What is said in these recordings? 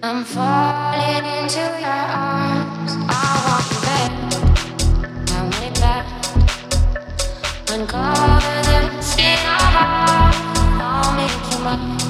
I'm falling into your arms. I want back. I want it back. Uncover the skin of our. I'll make you mine.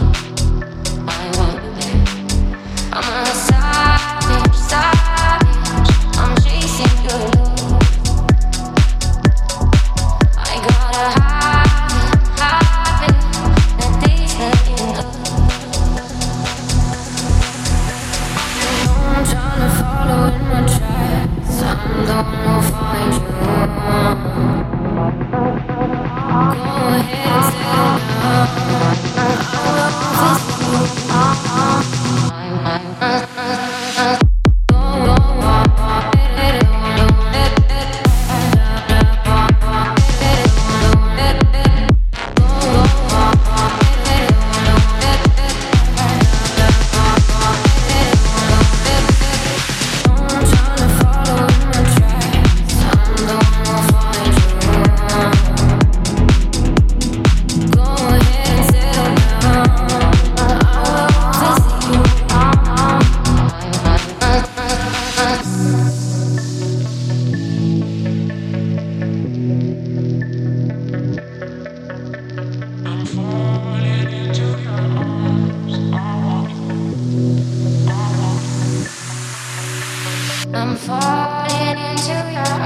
I'm falling into your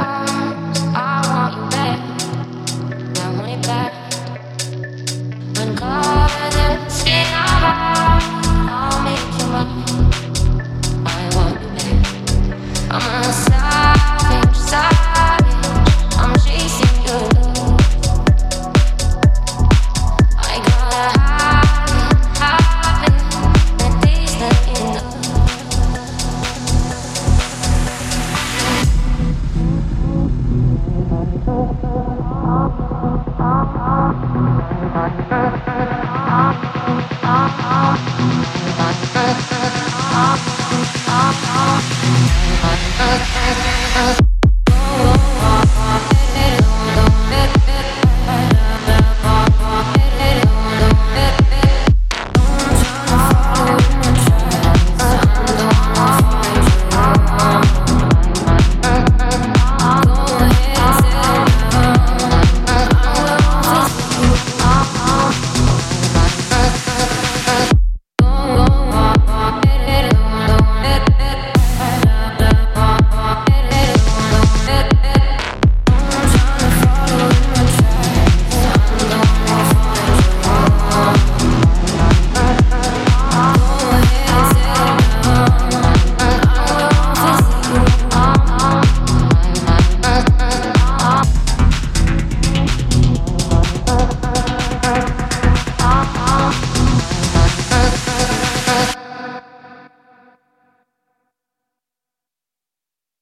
out.